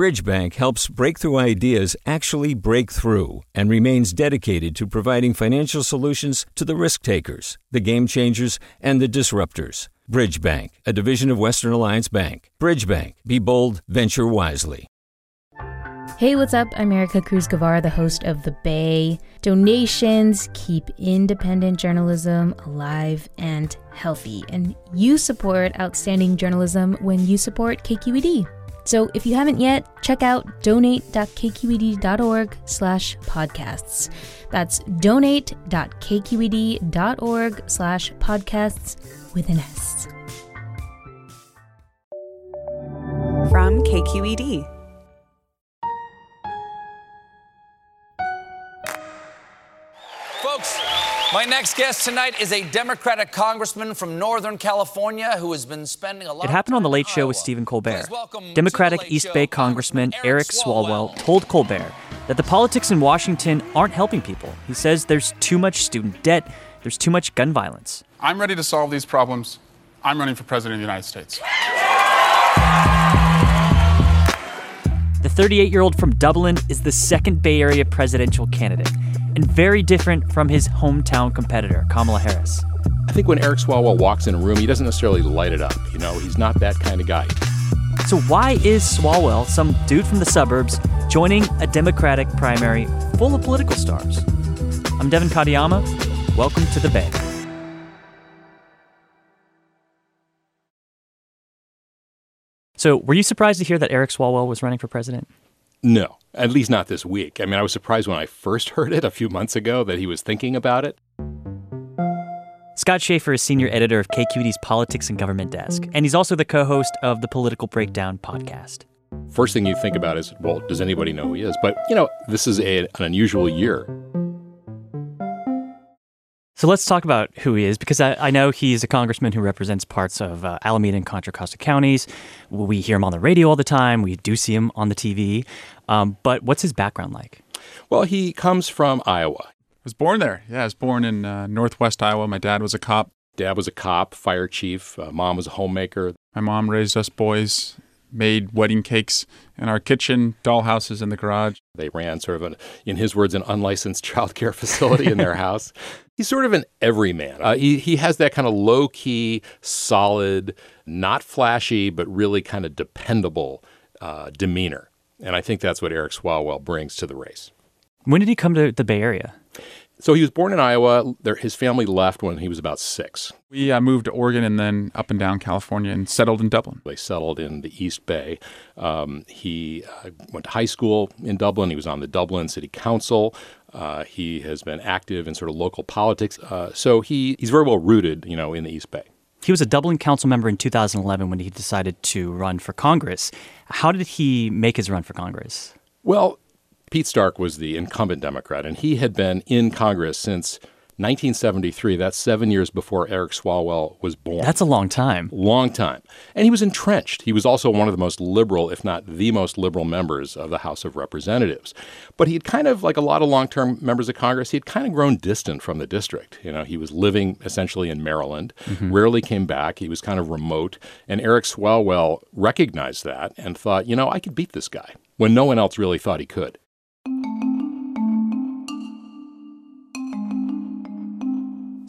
Bridgebank helps breakthrough ideas actually break through and remains dedicated to providing financial solutions to the risk takers, the game changers, and the disruptors. Bridgebank, a division of Western Alliance Bank. Bridgebank, be bold, venture wisely. Hey, what's up? I'm Erica Cruz Guevara, the host of The Bay. Donations keep independent journalism alive and healthy, and you support outstanding journalism when you support KQED. So if you haven't yet, check out donate.kqed.org slash podcasts. That's donate.kqed.org slash podcasts with an S. From KQED. My next guest tonight is a Democratic congressman from Northern California who has been spending a lot of It happened on The Late Show with Stephen Colbert. Democratic East Bay Congressman Eric Swalwell told Colbert that the politics in Washington aren't helping people. He says there's too much student debt, there's too much gun violence. I'm ready to solve these problems. I'm running for President of the United States. The 38 year old from Dublin is the second Bay Area presidential candidate, and very different from his hometown competitor, Kamala Harris. I think when Eric Swalwell walks in a room, he doesn't necessarily light it up. You know, he's not that kind of guy. So, why is Swalwell, some dude from the suburbs, joining a Democratic primary full of political stars? I'm Devin Katayama. Welcome to the Bay. So, were you surprised to hear that Eric Swalwell was running for president? No, at least not this week. I mean, I was surprised when I first heard it a few months ago that he was thinking about it. Scott Shafer is senior editor of KQED's Politics and Government Desk, and he's also the co host of the Political Breakdown podcast. First thing you think about is, well, does anybody know who he is? But, you know, this is a, an unusual year. So let's talk about who he is because I, I know he's a congressman who represents parts of uh, Alameda and Contra Costa counties. We hear him on the radio all the time. We do see him on the TV. Um, but what's his background like? Well, he comes from Iowa. I was born there. Yeah, I was born in uh, northwest Iowa. My dad was a cop. Dad was a cop, fire chief. Uh, mom was a homemaker. My mom raised us boys, made wedding cakes in our kitchen, dollhouses in the garage. They ran sort of, an, in his words, an unlicensed child care facility in their house. He's sort of an everyman. Uh, he, he has that kind of low key, solid, not flashy, but really kind of dependable uh, demeanor. And I think that's what Eric Swalwell brings to the race. When did he come to the Bay Area? So he was born in Iowa. There, his family left when he was about six. We uh, moved to Oregon and then up and down California and settled in Dublin. They settled in the East Bay. Um, he uh, went to high school in Dublin. He was on the Dublin City Council. Uh, he has been active in sort of local politics. Uh, so he, he's very well rooted, you know, in the East Bay. He was a Dublin council member in 2011 when he decided to run for Congress. How did he make his run for Congress? Well, Pete Stark was the incumbent Democrat, and he had been in Congress since 1973. That's seven years before Eric Swalwell was born. That's a long time. Long time. And he was entrenched. He was also one of the most liberal, if not the most liberal members of the House of Representatives. But he had kind of, like a lot of long term members of Congress, he had kind of grown distant from the district. You know, he was living essentially in Maryland, mm-hmm. rarely came back. He was kind of remote. And Eric Swalwell recognized that and thought, you know, I could beat this guy when no one else really thought he could.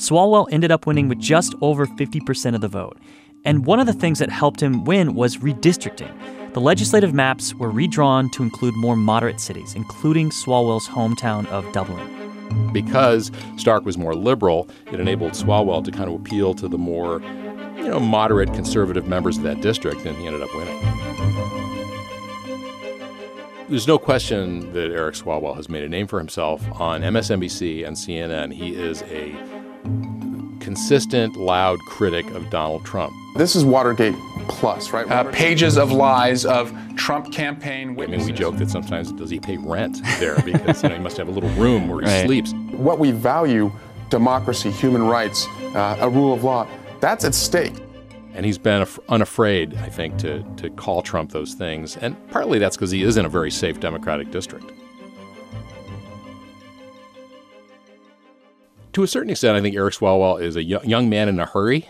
Swalwell ended up winning with just over 50% of the vote. And one of the things that helped him win was redistricting. The legislative maps were redrawn to include more moderate cities, including Swalwell's hometown of Dublin. Because Stark was more liberal, it enabled Swalwell to kind of appeal to the more, you know, moderate conservative members of that district, and he ended up winning. There's no question that Eric Swalwell has made a name for himself on MSNBC and CNN. He is a consistent, loud critic of Donald Trump. This is Watergate Plus, right? Uh, pages of lies of Trump campaign witnesses. I mean, we joke that sometimes does he pay rent there because you know he must have a little room where he right. sleeps. What we value, democracy, human rights, uh, a rule of law, that's at stake. And he's been unafraid, I think, to, to call Trump those things. And partly that's because he is in a very safe Democratic district. To a certain extent, I think Eric Swalwell is a young man in a hurry.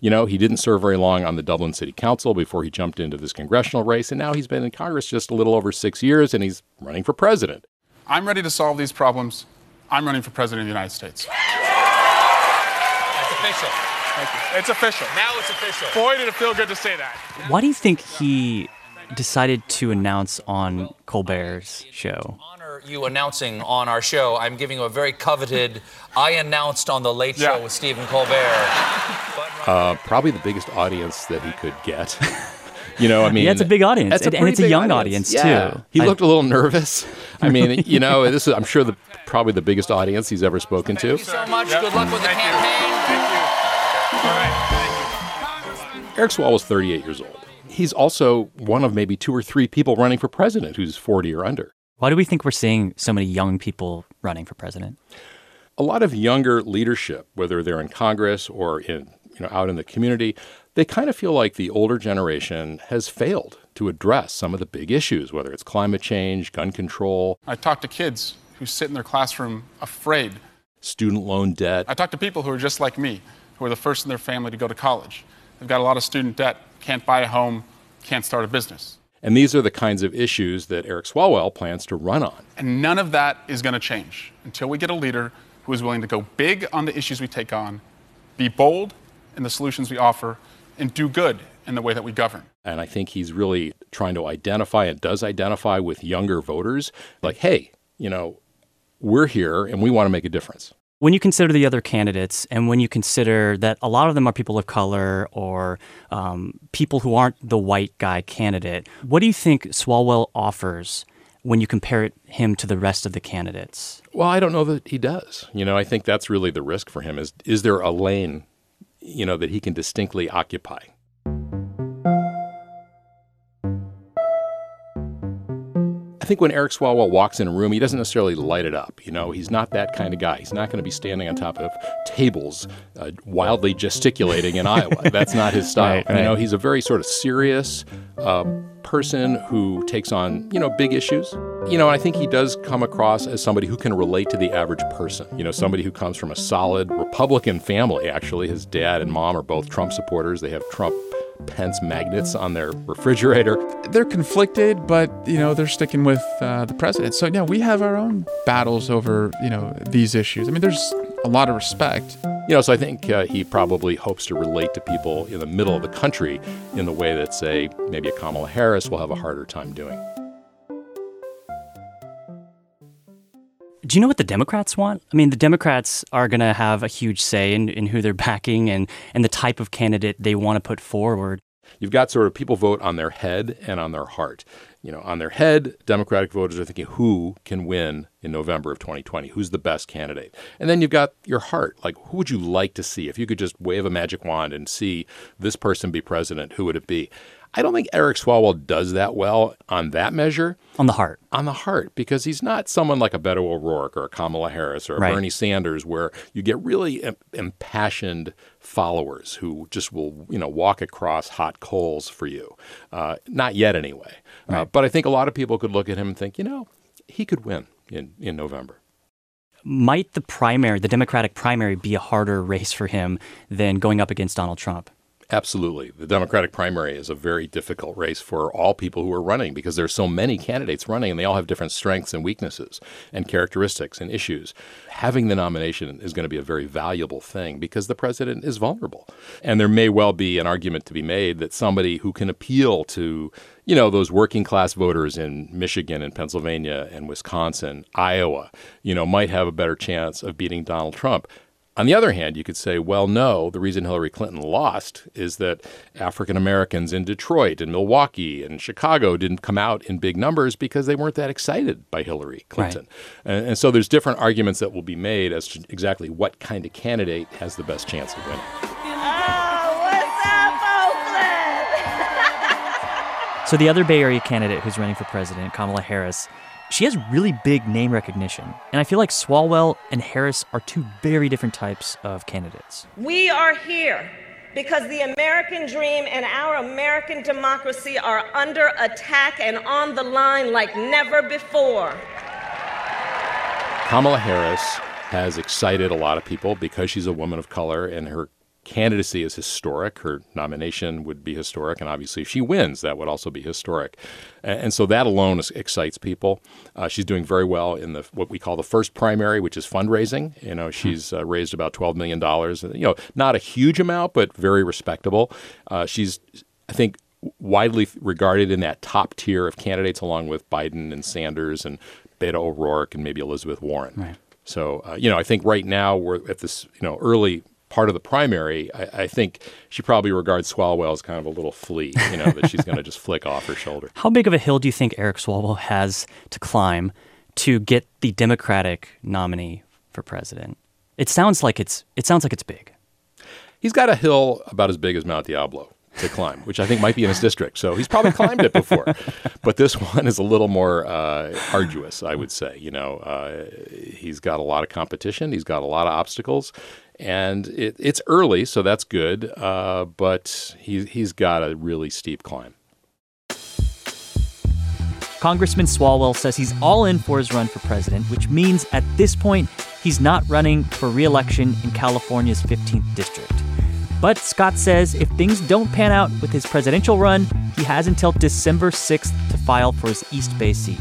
You know, he didn't serve very long on the Dublin City Council before he jumped into this congressional race, and now he's been in Congress just a little over six years, and he's running for president. I'm ready to solve these problems. I'm running for president of the United States. That's official. Thank you. It's official. Now it's official. Boy, did it feel good to say that. Why do you think he decided to announce on Colbert's show? honor you announcing on our show. I'm giving you a very coveted. I announced on the Late Show Yeah. with Stephen Colbert. Uh, probably the biggest audience that he could get. you know, I mean, Yeah, it's a big audience, That's and- and it's a young audience, Yeah. too. He I- looked a little nervous. I mean, you know, this is I'm sure the probably the biggest audience he's ever spoken to. Thank you so much. Good luck with the Thank you. campaign. Thank you. All right. Thank you. Eric Swalwell is 38 years old. He's also one of maybe two or three people running for president who's 40 or under. Why do we think we're seeing so many young people running for president? a lot of younger leadership, whether they're in Congress or in you know out in the community, they kind of feel like the older generation has failed to address some of the big issues, whether it's climate change, gun control, I talk to kids who sit in their classroom afraid. student loan debt. I talk to people who are just like me, who are the first in their family to go to college. They've got a lot of student debt, can't buy a home, can't start a business. And these are the kinds of issues that Eric Swalwell plans to run on. And none of that is going to change until we get a leader who is willing to go big on the issues we take on, be bold in the solutions we offer, and do good in the way that we govern. And I think he's really trying to identify and does identify with younger voters like, hey, you know, we're here and we want to make a difference. When you consider the other candidates, and when you consider that a lot of them are people of color or um, people who aren't the white guy candidate, what do you think Swalwell offers when you compare it, him to the rest of the candidates? Well, I don't know that he does. You know, I think that's really the risk for him is is there a lane, you know, that he can distinctly occupy? Think when Eric Swalwell walks in a room, he doesn't necessarily light it up. You know, he's not that kind of guy. He's not going to be standing on top of tables, uh, wildly gesticulating in Iowa. That's not his style. Right, right. You know, he's a very sort of serious uh, person who takes on, you know, big issues. You know, I think he does come across as somebody who can relate to the average person. You know, somebody who comes from a solid Republican family, actually. His dad and mom are both Trump supporters. They have Trump Pence magnets on their refrigerator. They're conflicted, but you know they're sticking with uh, the president. So yeah, we have our own battles over you know these issues. I mean, there's a lot of respect. You know, so I think uh, he probably hopes to relate to people in the middle of the country in the way that, say, maybe a Kamala Harris will have a harder time doing. Do you know what the Democrats want? I mean, the Democrats are going to have a huge say in, in who they're backing and, and the type of candidate they want to put forward. You've got sort of people vote on their head and on their heart. You know, on their head, Democratic voters are thinking who can win in November of 2020? Who's the best candidate? And then you've got your heart. Like, who would you like to see? If you could just wave a magic wand and see this person be president, who would it be? I don't think Eric Swalwell does that well on that measure. On the heart. on the heart because he's not someone like a Beto O'Rourke or a Kamala Harris or a Right. Bernie Sanders where you get really im- impassioned followers who just will you know walk across hot coals for you. Uh, not yet anyway. Uh, but I think a lot of people could look at him and think, you know, he could win in, in November. Might the primary, the Democratic primary, be a harder race for him than going up against Donald Trump? Absolutely. The Democratic primary is a very difficult race for all people who are running because there's so many candidates running and they all have different strengths and weaknesses and characteristics and issues. Having the nomination is going to be a very valuable thing because the president is vulnerable. And there may well be an argument to be made that somebody who can appeal to, you know, those working class voters in Michigan and Pennsylvania and Wisconsin, Iowa, you know, might have a better chance of beating Donald Trump. On the other hand, you could say, well, no, the reason Hillary Clinton lost is that African Americans in Detroit and Milwaukee and Chicago didn't come out in big numbers because they weren't that excited by Hillary Clinton. And, and so there's different arguments that will be made as to exactly what kind of candidate has the best chance of winning. So the other Bay Area candidate who's running for president, Kamala Harris, she has really big name recognition. And I feel like Swalwell and Harris are two very different types of candidates. We are here because the American dream and our American democracy are under attack and on the line like never before. Kamala Harris has excited a lot of people because she's a woman of color and her candidacy is historic. Her nomination would be historic, and obviously, if she wins, that would also be historic. And, and so that alone is, excites people. Uh, she's doing very well in the what we call the first primary, which is fundraising. You know, she's uh, raised about twelve million dollars. You know, not a huge amount, but very respectable. Uh, she's, I think, widely regarded in that top tier of candidates, along with Biden and Sanders and Beto O'Rourke and maybe Elizabeth Warren. Right. So, uh, you know, I think right now we're at this, you know, early part of the primary. I, I think she probably regards Swalwell as kind of a little flea, you know, that she's going to just flick off her shoulder. How big of a hill do you think Eric Swalwell has to climb to get the Democratic nominee for president? It sounds like it's it sounds like it's big. He's got a hill about as big as Mount Diablo to climb, which I think might be in his district. So he's probably climbed it before. but this one is a little more uh, arduous, I would say. You know, uh, he's got a lot of competition, he's got a lot of obstacles. And it, it's early, so that's good. Uh, but he, he's got a really steep climb. Congressman Swalwell says he's all in for his run for president, which means at this point, he's not running for re election in California's 15th district. But Scott says if things don't pan out with his presidential run, he has until December 6th to file for his East Bay seat.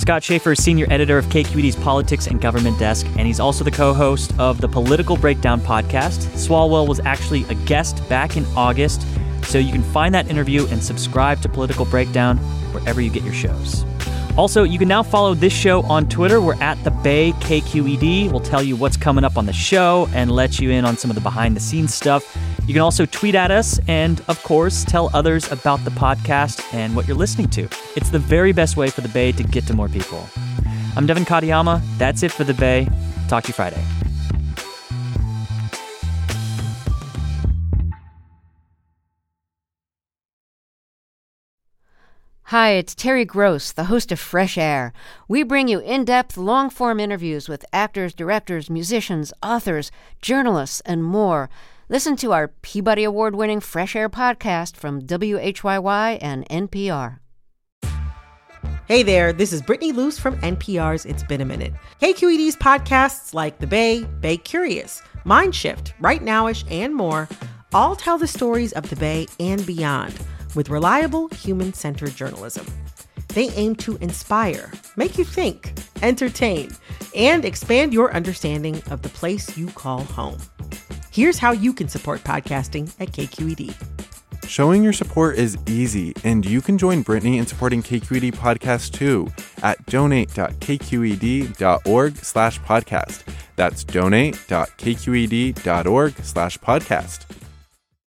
Scott Shafer is senior editor of KQED's Politics and Government Desk, and he's also the co host of the Political Breakdown podcast. Swalwell was actually a guest back in August, so you can find that interview and subscribe to Political Breakdown wherever you get your shows. Also, you can now follow this show on Twitter. We're at the Bay KQED. We'll tell you what's coming up on the show and let you in on some of the behind the scenes stuff. You can also tweet at us and, of course, tell others about the podcast and what you're listening to. It's the very best way for the Bay to get to more people. I'm Devin Katayama. That's it for the Bay. Talk to you Friday. Hi, it's Terry Gross, the host of Fresh Air. We bring you in depth, long form interviews with actors, directors, musicians, authors, journalists, and more. Listen to our Peabody Award winning Fresh Air podcast from WHYY and NPR. Hey there, this is Brittany Luce from NPR's It's Been a Minute. KQED's podcasts like The Bay, Bay Curious, Mind Shift, Right Nowish, and more all tell the stories of the Bay and beyond with reliable, human centered journalism. They aim to inspire, make you think, entertain, and expand your understanding of the place you call home. Here's how you can support podcasting at KQED. Showing your support is easy, and you can join Brittany in supporting KQED Podcast too at donate.kqed.org slash podcast. That's donate.kqed.org slash podcast.